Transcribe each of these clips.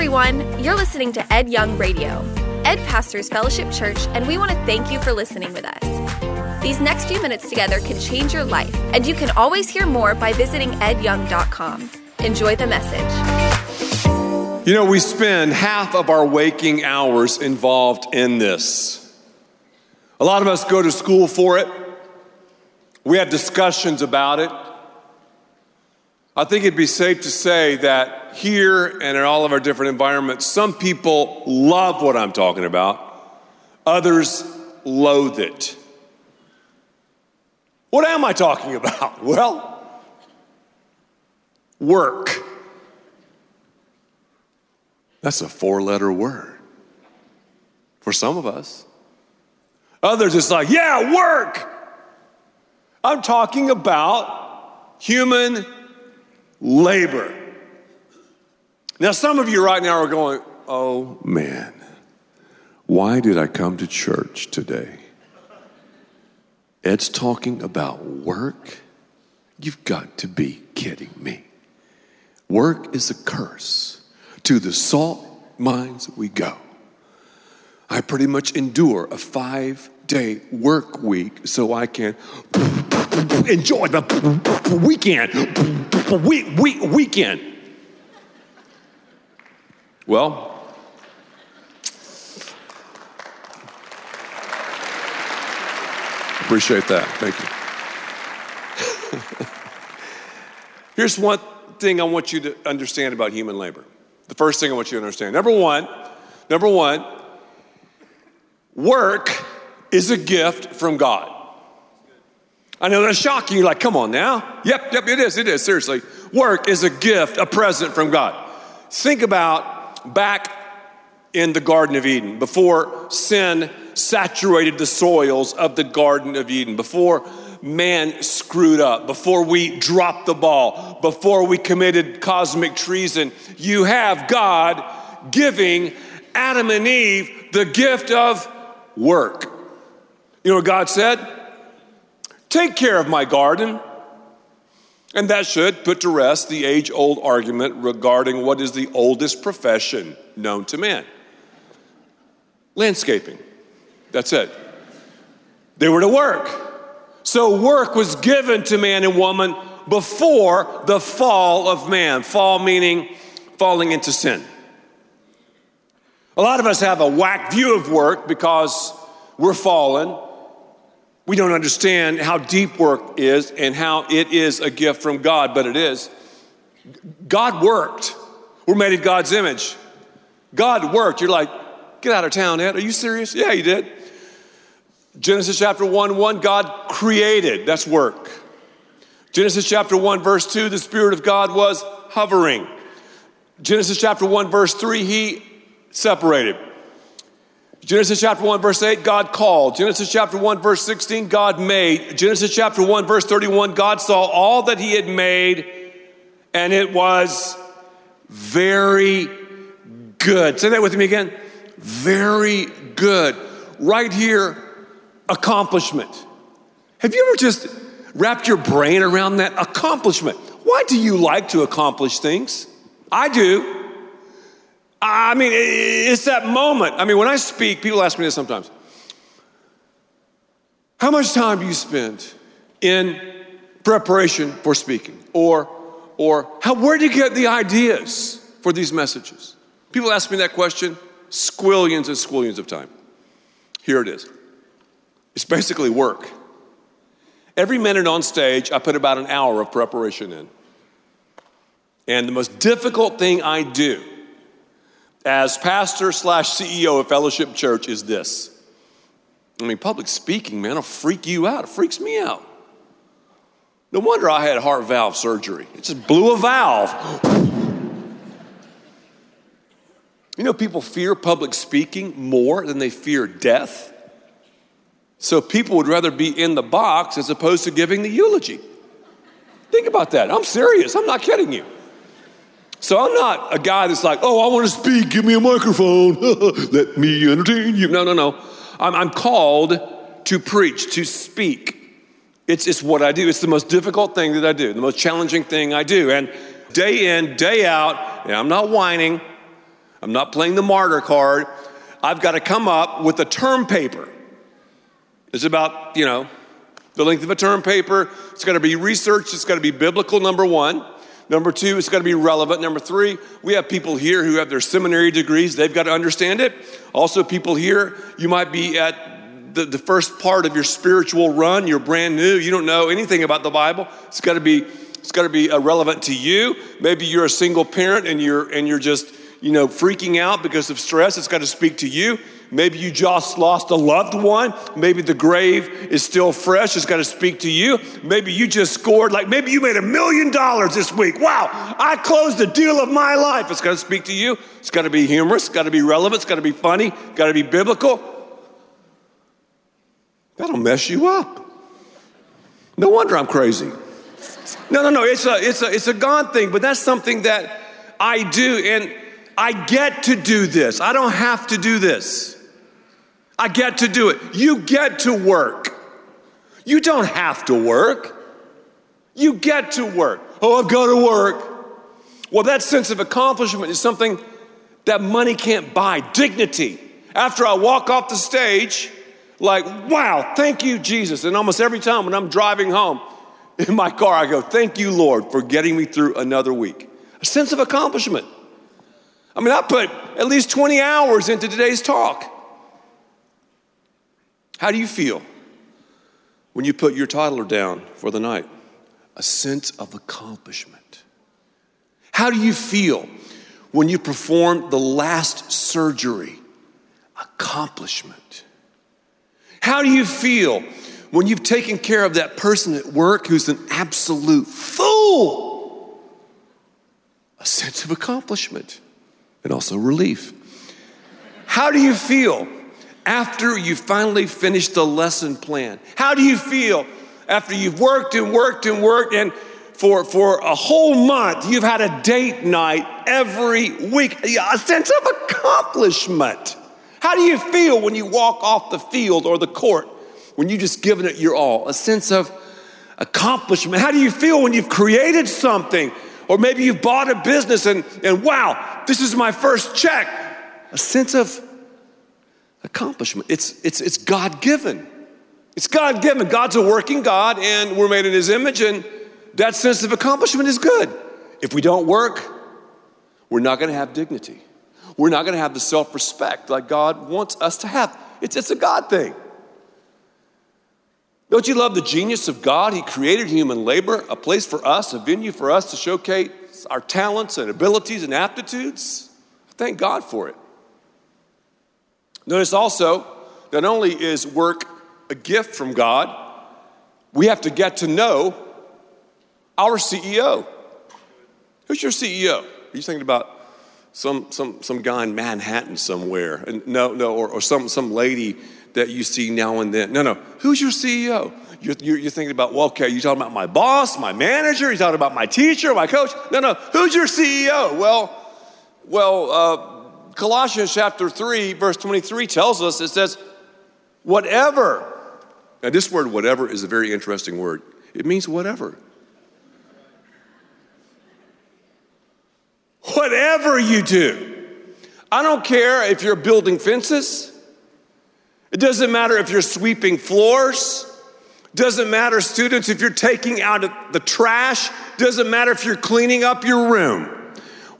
everyone. You're listening to Ed Young Radio. Ed pastors Fellowship Church, and we want to thank you for listening with us. These next few minutes together can change your life, and you can always hear more by visiting edyoung.com. Enjoy the message. You know, we spend half of our waking hours involved in this. A lot of us go to school for it. We have discussions about it. I think it'd be safe to say that here and in all of our different environments, some people love what I'm talking about, others loathe it. What am I talking about? Well, work. That's a four letter word for some of us. Others, it's like, yeah, work. I'm talking about human labor. Now, some of you right now are going, oh man, why did I come to church today? Ed's talking about work? You've got to be kidding me. Work is a curse. To the salt mines we go. I pretty much endure a five day work week so I can enjoy the weekend. Week, week, weekend. Well, appreciate that. Thank you. Here's one thing I want you to understand about human labor. The first thing I want you to understand. Number one, number one, work is a gift from God. I know that's shocking. You're like, come on now. Yep, yep, it is, it is, seriously. Work is a gift, a present from God. Think about back in the Garden of Eden, before sin saturated the soils of the Garden of Eden, before man screwed up, before we dropped the ball, before we committed cosmic treason, you have God giving Adam and Eve the gift of work. You know what God said? Take care of my garden. And that should put to rest the age old argument regarding what is the oldest profession known to man landscaping. That's it. They were to work. So, work was given to man and woman before the fall of man. Fall meaning falling into sin. A lot of us have a whack view of work because we're fallen. We don't understand how deep work is and how it is a gift from God, but it is. God worked. We're made in God's image. God worked. You're like, get out of town, Ed. Are you serious? Yeah, he did. Genesis chapter 1 1, God created. That's work. Genesis chapter 1, verse 2, the Spirit of God was hovering. Genesis chapter 1, verse 3, he separated. Genesis chapter 1, verse 8, God called. Genesis chapter 1, verse 16, God made. Genesis chapter 1, verse 31, God saw all that he had made, and it was very good. Say that with me again. Very good. Right here, accomplishment. Have you ever just wrapped your brain around that? Accomplishment. Why do you like to accomplish things? I do. I mean, it's that moment. I mean, when I speak, people ask me this sometimes. How much time do you spend in preparation for speaking? Or, or how, where do you get the ideas for these messages? People ask me that question squillions and squillions of time. Here it is. It's basically work. Every minute on stage, I put about an hour of preparation in. And the most difficult thing I do as pastor slash CEO of Fellowship Church is this. I mean, public speaking, man, it'll freak you out. It freaks me out. No wonder I had heart valve surgery. It just blew a valve. You know, people fear public speaking more than they fear death. So people would rather be in the box as opposed to giving the eulogy. Think about that. I'm serious. I'm not kidding you. So I'm not a guy that's like, oh, I want to speak, give me a microphone, let me entertain you. No, no, no. I'm, I'm called to preach, to speak. It's, it's what I do. It's the most difficult thing that I do, the most challenging thing I do. And day in, day out, and I'm not whining, I'm not playing the martyr card. I've got to come up with a term paper. It's about, you know, the length of a term paper. It's got to be researched. It's got to be biblical, number one. Number two, it's got to be relevant. Number three, we have people here who have their seminary degrees. They've got to understand it. Also, people here, you might be at the, the first part of your spiritual run. You're brand new. You don't know anything about the Bible. It's got to be, it's got to be uh, relevant to you. Maybe you're a single parent and you're, and you're just, you know, freaking out because of stress. It's got to speak to you. Maybe you just lost a loved one. Maybe the grave is still fresh. It's got to speak to you. Maybe you just scored, like maybe you made a million dollars this week. Wow, I closed the deal of my life. It's got to speak to you. It's got to be humorous. It's got to be relevant. It's got to be funny. Got to be biblical. That'll mess you up. No wonder I'm crazy. No, no, no. It's a, it's a, it's a God thing, but that's something that I do, and I get to do this. I don't have to do this. I get to do it. You get to work. You don't have to work. You get to work. Oh, I've got to work. Well, that sense of accomplishment is something that money can't buy dignity. After I walk off the stage, like, wow, thank you, Jesus. And almost every time when I'm driving home in my car, I go, thank you, Lord, for getting me through another week. A sense of accomplishment. I mean, I put at least 20 hours into today's talk. How do you feel when you put your toddler down for the night? A sense of accomplishment. How do you feel when you perform the last surgery? Accomplishment. How do you feel when you've taken care of that person at work who's an absolute fool? A sense of accomplishment and also relief. How do you feel after you finally finish the lesson plan? How do you feel after you've worked and worked and worked and for, for a whole month you've had a date night every week? A sense of accomplishment. How do you feel when you walk off the field or the court when you've just given it your all? A sense of accomplishment. How do you feel when you've created something? Or maybe you've bought a business and, and wow, this is my first check. A sense of accomplishment. It's, it's, it's God given. It's God given. God's a working God, and we're made in His image, and that sense of accomplishment is good. If we don't work, we're not going to have dignity. We're not going to have the self respect like God wants us to have. It's, it's a God thing. Don't you love the genius of God? He created human labor, a place for us, a venue for us to showcase our talents and abilities and aptitudes. Thank God for it. Notice also, not only is work a gift from God, we have to get to know our CEO. Who's your CEO? Are you thinking about some, some, some guy in Manhattan somewhere? And no, no, or, or some, some lady that you see now and then. No, no. Who's your CEO? You're, you're, you're thinking about, well, okay, you're talking about my boss, my manager, you're talking about my teacher, my coach. No, no. Who's your CEO? Well, well, uh, Colossians chapter 3, verse 23 tells us it says, whatever. Now, this word, whatever, is a very interesting word. It means whatever. Whatever you do. I don't care if you're building fences. It doesn't matter if you're sweeping floors. Doesn't matter, students, if you're taking out the trash. Doesn't matter if you're cleaning up your room.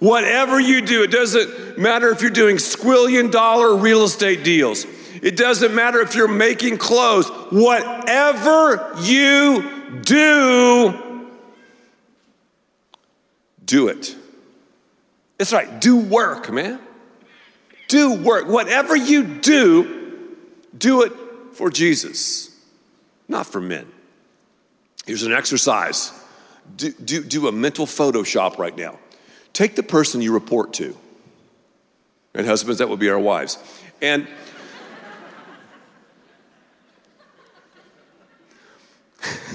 Whatever you do, it doesn't matter if you're doing squillion dollar real estate deals. It doesn't matter if you're making clothes. Whatever you do, do it. It's right. Do work, man. Do work. Whatever you do, do it for Jesus, not for men. Here's an exercise do, do, do a mental Photoshop right now. Take the person you report to. And husbands, that would be our wives. And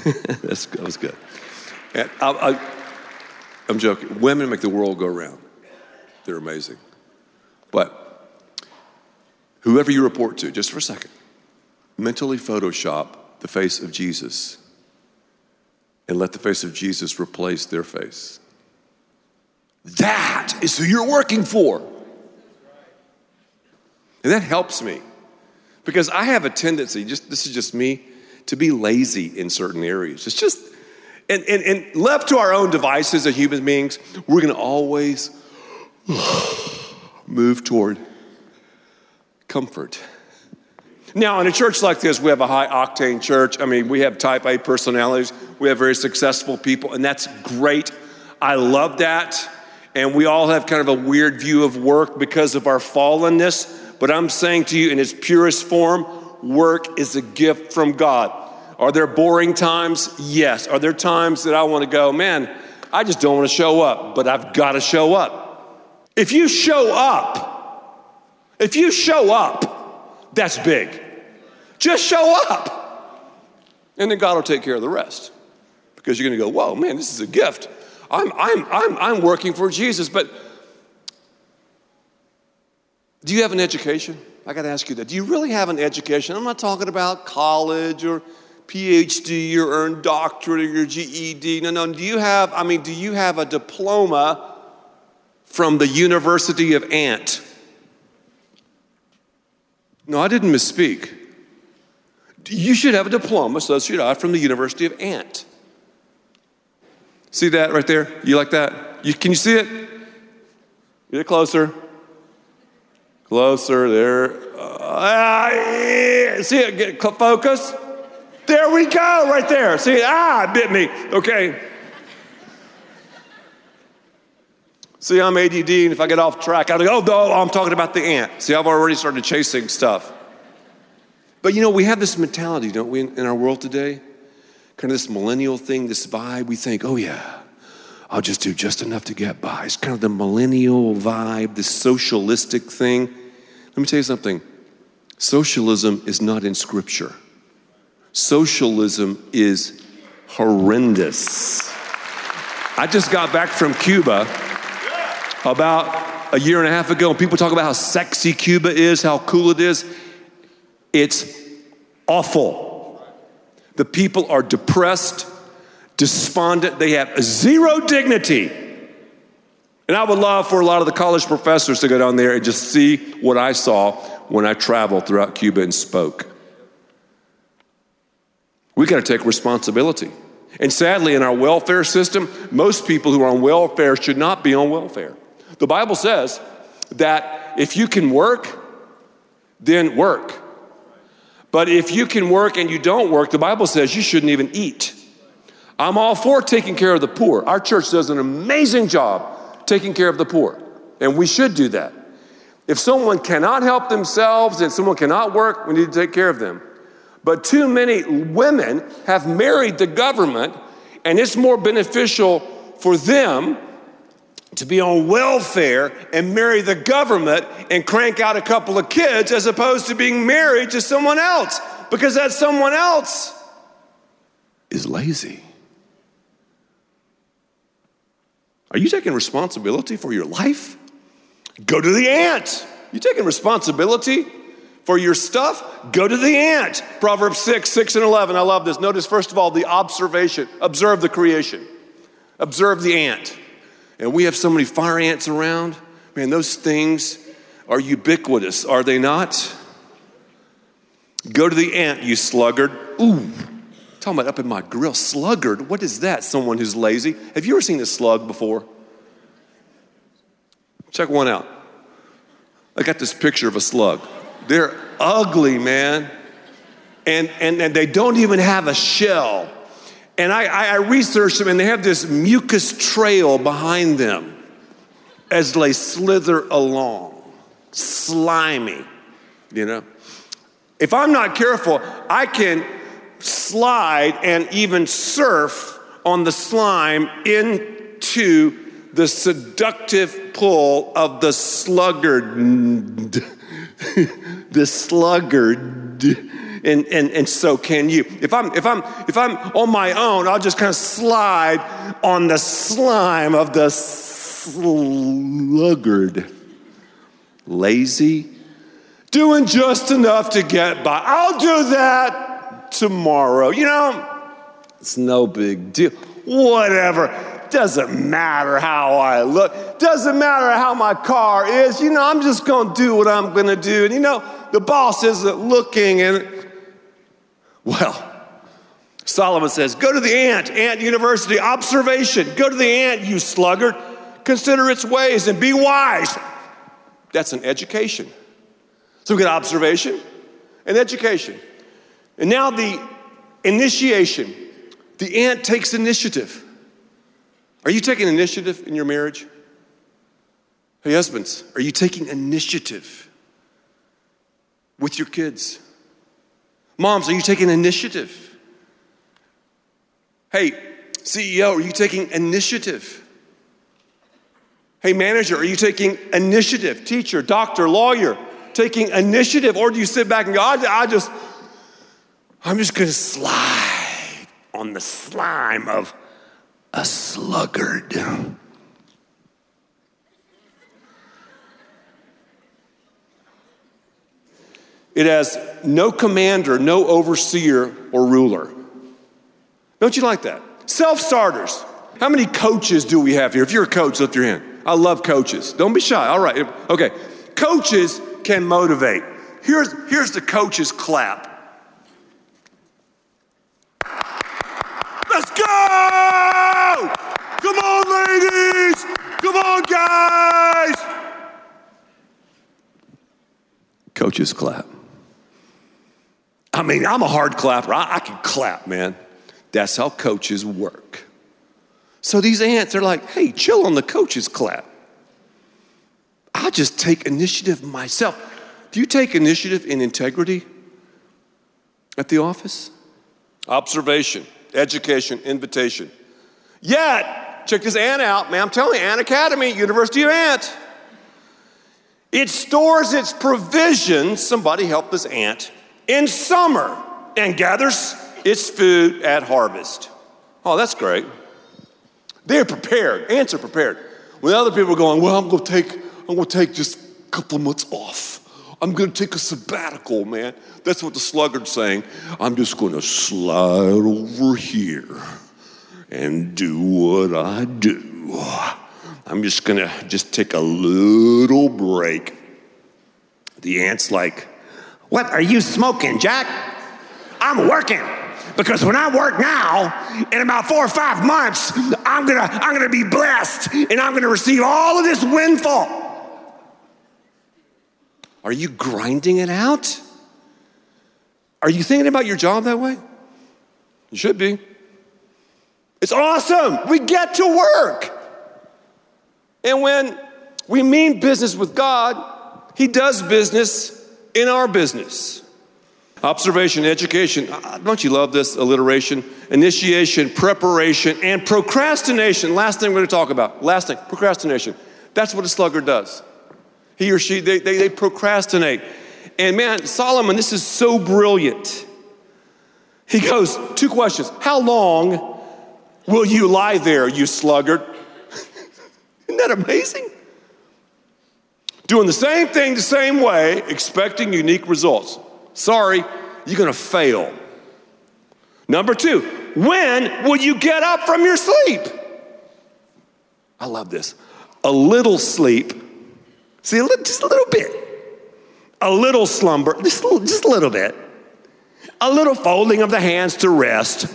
That's, that was good. And I, am joking. Women make the world go round. They're amazing. But whoever you report to, just for a second, mentally Photoshop the face of Jesus and let the face of Jesus replace their face. That is who you're working for. And that helps me because I have a tendency, just this is just me, to be lazy in certain areas. It's just, and, and, and left to our own devices as human beings, we're to always move toward comfort. Now, in a church like this, we have a high octane church. I mean, we have type A personalities, we have very successful people, and that's great. I love that. And we all have kind of a weird view of work because of our fallenness. But I'm saying to you, in its purest form, work is a gift from God. Are there boring times? Yes. Are there times that I want to go, man, I just don't want to show up, but I've got to show up? If you show up, if you show up, that's big. Just show up. And then God will take care of the rest. Because you're going to go, whoa, man, this is a gift. I'm, I'm, I'm, I'm working for Jesus, but do you have an education? I got to ask you that. Do you really have an education? I'm not talking about college or PhD or earned doctorate or your GED. No, no. Do you have, I mean, do you have a diploma from the University of Ant? No, I didn't misspeak. You should have a diploma, so should I, from the University of Ant. See that right there? You like that? You, can you see it? Get closer. Closer there. Uh, see it? Get focus. There we go, right there. See, ah, bit me. Okay. See, I'm ADD, and if I get off track, I'm like, oh, no, I'm talking about the ant. See, I've already started chasing stuff. But you know, we have this mentality, don't we, in our world today? Kind of this millennial thing, this vibe. We think, oh, yeah, I'll just do just enough to get by. It's kind of the millennial vibe, this socialistic thing. Let me tell you something socialism is not in Scripture, socialism is horrendous. I just got back from Cuba about a year and a half ago, and people talk about how sexy Cuba is, how cool it is. It's awful. The people are depressed, despondent, they have zero dignity. And I would love for a lot of the college professors to go down there and just see what I saw when I traveled throughout Cuba and spoke. We got to take responsibility. And sadly, in our welfare system, most people who are on welfare should not be on welfare. The Bible says that if you can work, then work. But if you can work and you don't work, the Bible says you shouldn't even eat. I'm all for taking care of the poor. Our church does an amazing job taking care of the poor, and we should do that. If someone cannot help themselves and someone cannot work, we need to take care of them. But too many women have married the government, and it's more beneficial for them to be on welfare and marry the government and crank out a couple of kids as opposed to being married to someone else because that someone else is lazy. Are you taking responsibility for your life? Go to the ant. You taking responsibility for your stuff? Go to the ant. Proverbs 6, 6 and 11. I love this. Notice, first of all, the observation. Observe the creation. Observe the ant. And we have so many fire ants around. Man, those things are ubiquitous, are they not? Go to the ant, you sluggard. Ooh, talking about up in my grill. Sluggard, what is that? Someone who's lazy. Have you ever seen a slug before? Check one out. I got this picture of a slug. They're ugly, man. And, and, and they don't even have a shell. And I, I, researched them, and they have this mucus trail behind them as they slither along. Slimy, you know. If I'm not careful, I can slide and even surf on the slime into the seductive pull of the sluggard. the sluggard and, and, and so can you. If I'm, if, I'm, if I'm on my own, I'll just kind of slide on the slime of the sluggard. Lazy, doing just enough to get by. I'll do that tomorrow. You know, it's no big deal. Whatever. Doesn't matter how I look. doesn't matter how my car is, you know, I'm just gonna do what I'm gonna do. And you know, the boss isn't looking, and well, Solomon says, Go to the ant, ant university, observation. Go to the ant, you sluggard. Consider its ways and be wise. That's an education. So we got observation and education. And now the initiation. The ant takes initiative. Are you taking initiative in your marriage? Hey, husbands, are you taking initiative with your kids? Moms, are you taking initiative? Hey, CEO, are you taking initiative? Hey, manager, are you taking initiative? Teacher, doctor, lawyer, taking initiative? Or do you sit back and go, I, I just, I'm just gonna slide on the slime of a sluggard? It has no commander, no overseer or ruler. Don't you like that? Self starters. How many coaches do we have here? If you're a coach, lift your hand. I love coaches. Don't be shy. All right. Okay. Coaches can motivate. Here's, here's the coach's clap. Let's go! Come on, ladies! Come on, guys! Coach's clap. I mean, I'm a hard clapper. I, I can clap, man. That's how coaches work. So these ants are like, hey, chill on the coach's clap. I'll just take initiative myself. Do you take initiative in integrity at the office? Observation, education, invitation. Yet, check this ant out, man. I'm telling you, Ant Academy, University of Ant. It stores its provisions, somebody help this ant, in summer and gathers its food at harvest. Oh, that's great. They're prepared. Ants are prepared. When other people are going, well, I'm going to take, I'm going to take just a couple of months off. I'm going to take a sabbatical, man. That's what the sluggard's saying. I'm just going to slide over here and do what I do. I'm just going to just take a little break. The ant's like, what are you smoking, Jack? I'm working. Because when I work now, in about four or five months, I'm gonna, I'm gonna be blessed and I'm gonna receive all of this windfall. Are you grinding it out? Are you thinking about your job that way? You should be. It's awesome. We get to work. And when we mean business with God, He does business in our business. Observation, education. Don't you love this alliteration? Initiation, preparation, and procrastination. Last thing we're going to talk about. Last thing, procrastination. That's what a sluggard does. He or she, they, they, they procrastinate. And man, Solomon, this is so brilliant. He goes, two questions. How long will you lie there, you sluggard? Isn't that amazing? Doing the same thing the same way, expecting unique results. Sorry, you're gonna fail. Number two, when will you get up from your sleep? I love this. A little sleep, see, just a little bit. A little slumber, just a little, just a little bit. A little folding of the hands to rest.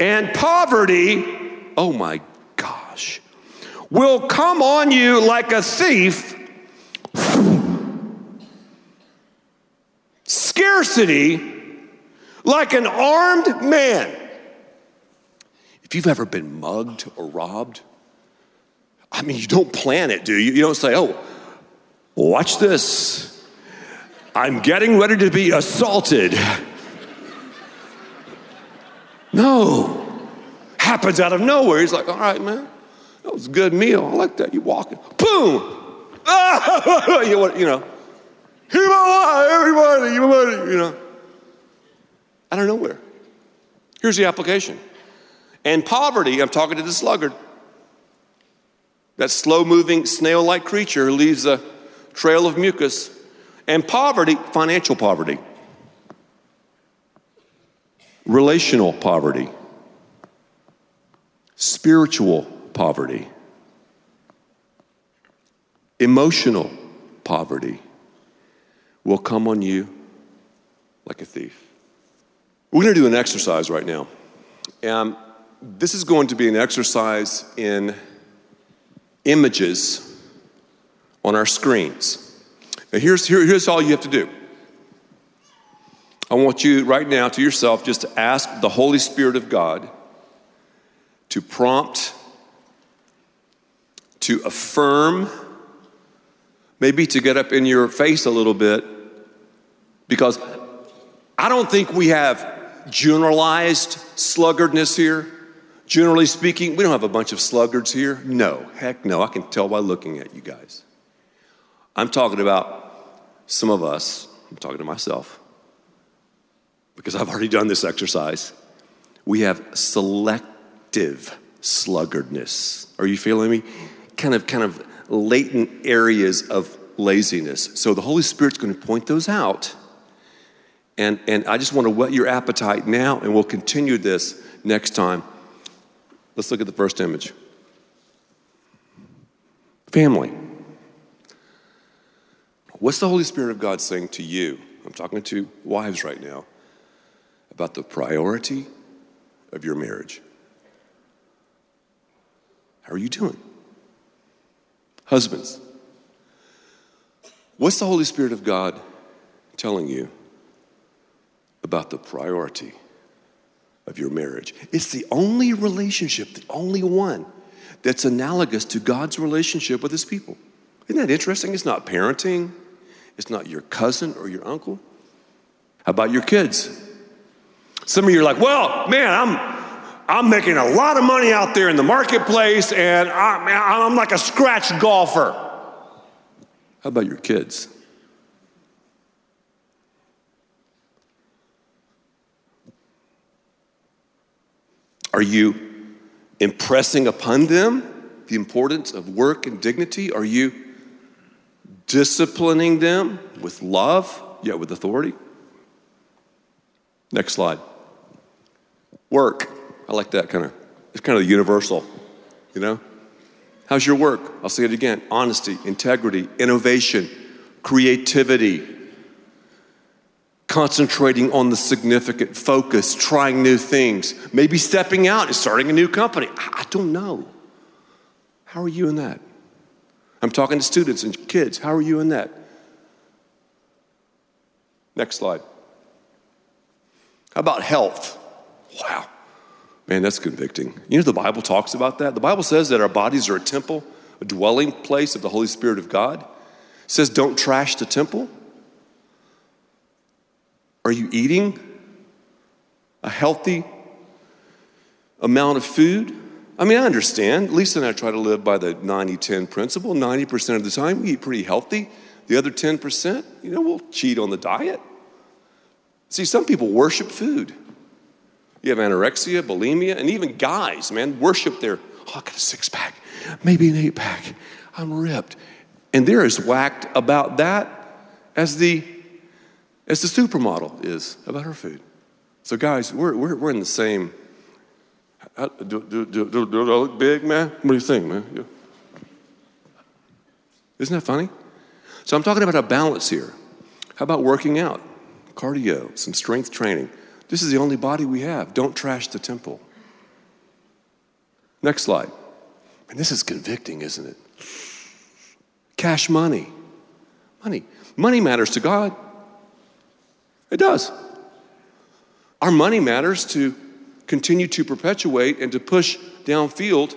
And poverty, oh my will come on you like a thief scarcity like an armed man. If you've ever been mugged or robbed, I mean, you don't plan it, do you? You don't say, oh, watch this. I'm getting ready to be assaulted. No. Happens out of nowhere. He's like, all right, man, that was a good meal. I like that. You walking. Boom! Ah! you know. Everybody, everybody, you know. Out of nowhere. Here's the application. And poverty, I'm talking to the sluggard, that slow moving, snail like creature who leaves a trail of mucus. And poverty, financial poverty, relational poverty, spiritual poverty, emotional poverty will come on you like a thief. We're going to do an exercise right now. And this is going to be an exercise in images on our screens. Now, here's, here, here's all you have to do. I want you right now to yourself just to ask the Holy Spirit of God to prompt, to affirm, maybe to get up in your face a little bit, because I don't think we have generalized sluggardness here. Generally speaking, we don't have a bunch of sluggards here. No, heck no. I can tell by looking at you guys. I'm talking about some of us, I'm talking to myself, because I've already done this exercise. We have selective sluggardness. Are you feeling me? Kind of, kind of latent areas of laziness. So the Holy Spirit's going to point those out. And, and I just want to whet your appetite now, and we'll continue this next time. Let's look at the first image family. What's the Holy Spirit of God saying to you? I'm talking to wives right now about the priority of your marriage. How are you doing? Husbands, what's the Holy Spirit of God telling you about the priority of your marriage? It's the only relationship, the only one that's analogous to God's relationship with his people. Isn't that interesting? It's not parenting, it's not your cousin or your uncle. How about your kids? Some of you are like, well, man, I'm I'm making a lot of money out there in the marketplace, and I, I'm like a scratch golfer. How about your kids? Are you impressing upon them the importance of work and dignity? Are you disciplining them with love, yet with authority? Next slide. Work. I like that kind of, it's kind of universal, you know? How's your work? I'll say it again honesty, integrity, innovation, creativity, concentrating on the significant, focus, trying new things, maybe stepping out and starting a new company. I don't know. How are you in that? I'm talking to students and kids. How are you in that? Next slide. How about health? Wow. Man, that's convicting. You know, the Bible talks about that. The Bible says that our bodies are a temple, a dwelling place of the Holy Spirit of God. It says, don't trash the temple. Are you eating a healthy amount of food? I mean, I understand. Lisa and I try to live by the 90 10 principle. 90% of the time, we eat pretty healthy. The other 10%, you know, we'll cheat on the diet. See, some people worship food. You have anorexia, bulimia, and even guys, man, worship their, oh, I got a six pack, maybe an eight pack. I'm ripped. And they're as whacked about that as the as the supermodel is about her food. So, guys, we're, we're, we're in the same. Do, do, do, do, do I look big, man? What do you think, man? Yeah. Isn't that funny? So, I'm talking about a balance here. How about working out? Cardio, some strength training. This is the only body we have. Don't trash the temple. Next slide. And this is convicting, isn't it? Cash money. Money. Money matters to God. It does. Our money matters to continue to perpetuate and to push downfield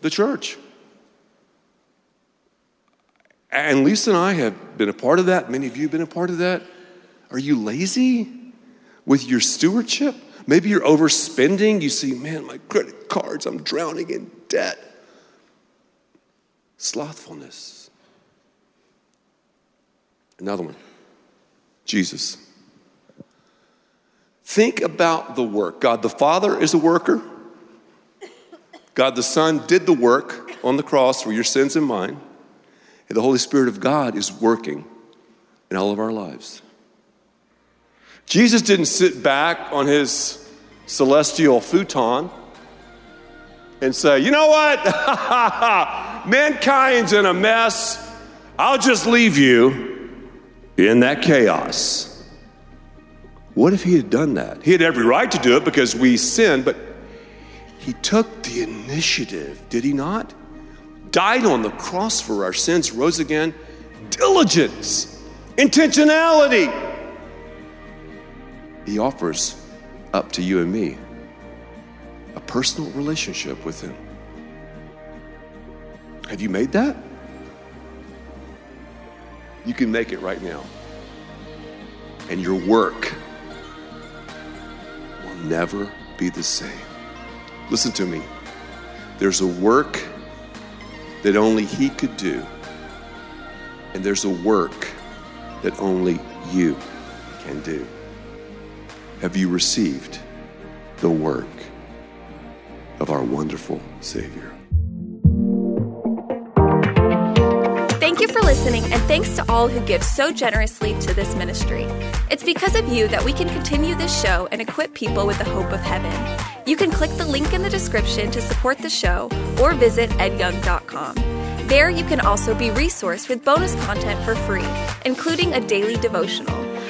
the church. And Lisa and I have been a part of that. Many of you have been a part of that. Are you lazy? With your stewardship. Maybe you're overspending. You see, man, my credit cards, I'm drowning in debt. Slothfulness. Another one Jesus. Think about the work. God the Father is a worker. God the Son did the work on the cross for your sins and mine. And the Holy Spirit of God is working in all of our lives. Jesus didn't sit back on his celestial futon and say, you know what? Mankind's in a mess. I'll just leave you in that chaos. What if he had done that? He had every right to do it because we sinned, but he took the initiative, did he not? Died on the cross for our sins, rose again. Diligence, intentionality. He offers up to you and me a personal relationship with him. Have you made that? You can make it right now. And your work will never be the same. Listen to me. There's a work that only He could do, and there's a work that only you can do. Have you received the work of our wonderful Savior? Thank you for listening, and thanks to all who give so generously to this ministry. It's because of you that we can continue this show and equip people with the hope of heaven. You can click the link in the description to support the show or visit edyoung.com. There, you can also be resourced with bonus content for free, including a daily devotional.